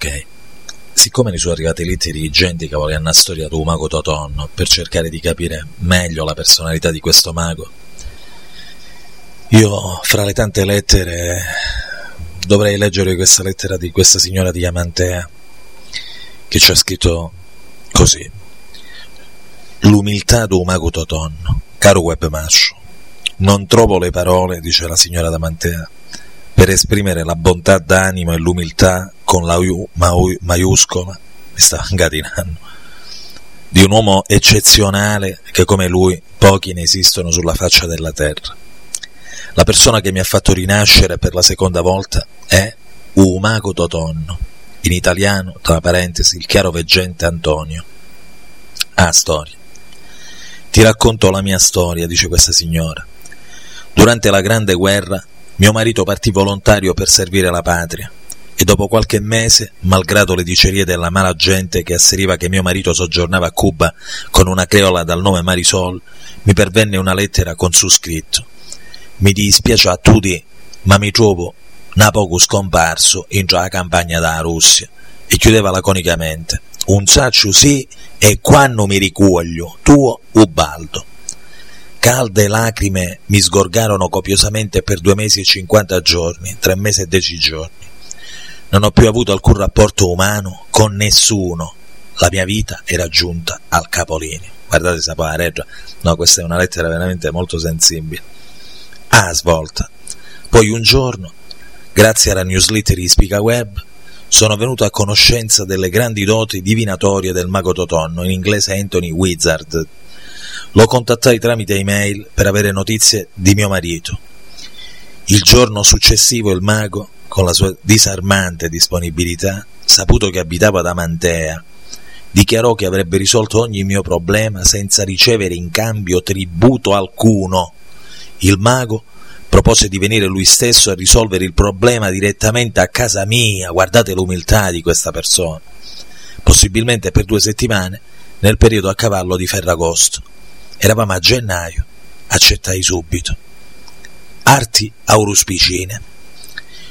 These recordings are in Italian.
Ok, siccome ne sono arrivate lettere dirigenti che vogliono una storia del mago Totonno per cercare di capire meglio la personalità di questo mago, io fra le tante lettere dovrei leggere questa lettera di questa signora di Amantea che ci ha scritto così. L'umiltà d'un mago Totonno, caro webmascio, non trovo le parole, dice la signora d'Amantea, per esprimere la bontà d'animo e l'umiltà con la U maiuscola, mi sta ingatinando, di un uomo eccezionale che come lui pochi ne esistono sulla faccia della terra. La persona che mi ha fatto rinascere per la seconda volta è Umago Totonno, in italiano, tra parentesi, il chiaro veggente Antonio. Ah, storia. Ti racconto la mia storia, dice questa signora. Durante la Grande Guerra mio marito partì volontario per servire la patria e dopo qualche mese, malgrado le dicerie della mala gente che asseriva che mio marito soggiornava a Cuba con una creola dal nome Marisol, mi pervenne una lettera con su scritto. Mi dispiace a tutti, ma mi trovo da poco scomparso in già campagna della Russia e chiudeva laconicamente. Un saccio sì e quando mi ricuoglio, tuo Ubaldo. Calde lacrime mi sgorgarono copiosamente per due mesi e cinquanta giorni, tre mesi e dieci giorni. Non ho più avuto alcun rapporto umano con nessuno. La mia vita era giunta al capolinea. Guardate se la reggia. No, questa è una lettera veramente molto sensibile. Ah, svolta. Poi un giorno, grazie alla newsletter di Spica Web, sono venuto a conoscenza delle grandi doti divinatorie del mago Totonno, in inglese Anthony Wizard, lo contattai tramite email per avere notizie di mio marito. Il giorno successivo il mago, con la sua disarmante disponibilità, saputo che abitava ad Amantea, dichiarò che avrebbe risolto ogni mio problema senza ricevere in cambio tributo alcuno. Il mago propose di venire lui stesso a risolvere il problema direttamente a casa mia, guardate l'umiltà di questa persona, possibilmente per due settimane, nel periodo a cavallo di Ferragosto. Eravamo a gennaio, accettai subito. Arti auruspicine.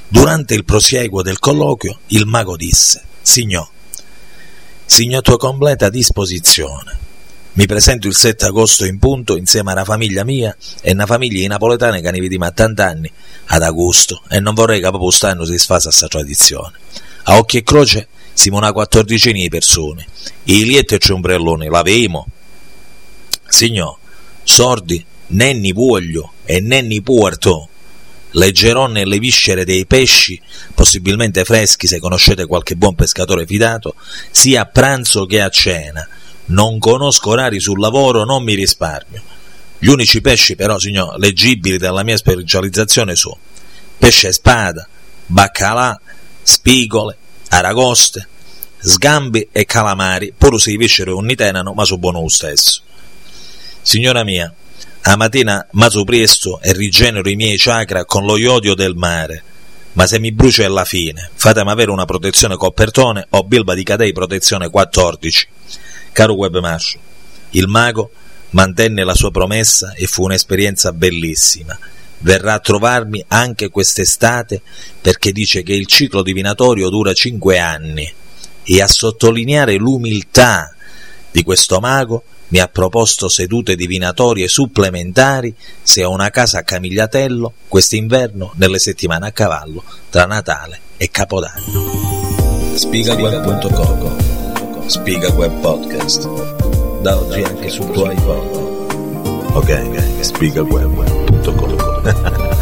Durante il prosieguo del colloquio, il mago disse: Signor, signor tua completa disposizione. Mi presento il 7 agosto in punto insieme alla famiglia mia e una famiglia di napoletane che ne vediamo a tant'anni ad agosto e non vorrei che proprio stanno si sfasa questa tradizione. A occhio e croce siamo una quattordicina di persone. I lietti e ombrelloni l'avemo, Signor, sordi, nenni voglio e nenni porto. Leggerò nelle viscere dei pesci, possibilmente freschi se conoscete qualche buon pescatore fidato, sia a pranzo che a cena. Non conosco orari sul lavoro, non mi risparmio. Gli unici pesci però, signor, leggibili dalla mia specializzazione sono pesce spada, baccalà, spigole, aragoste, sgambi e calamari, pure se i visceri non ni tenano, ma sono buono lo stesso. Signora mia, a mattina maso presto e rigenero i miei chakra con lo iodio del mare, ma se mi brucio alla fine, fatemi avere una protezione copertone o bilba di cadei protezione 14. Caro webmaster, il mago mantenne la sua promessa e fu un'esperienza bellissima. Verrà a trovarmi anche quest'estate perché dice che il ciclo divinatorio dura cinque anni e a sottolineare l'umiltà di questo mago mi ha proposto sedute divinatorie supplementari se ho una casa a Camigliatello quest'inverno nelle settimane a cavallo tra Natale e Capodanno. Spigaweb.com Spiga Web Podcast da oggi anche sul tuo iPod. Ok, spigaweb.com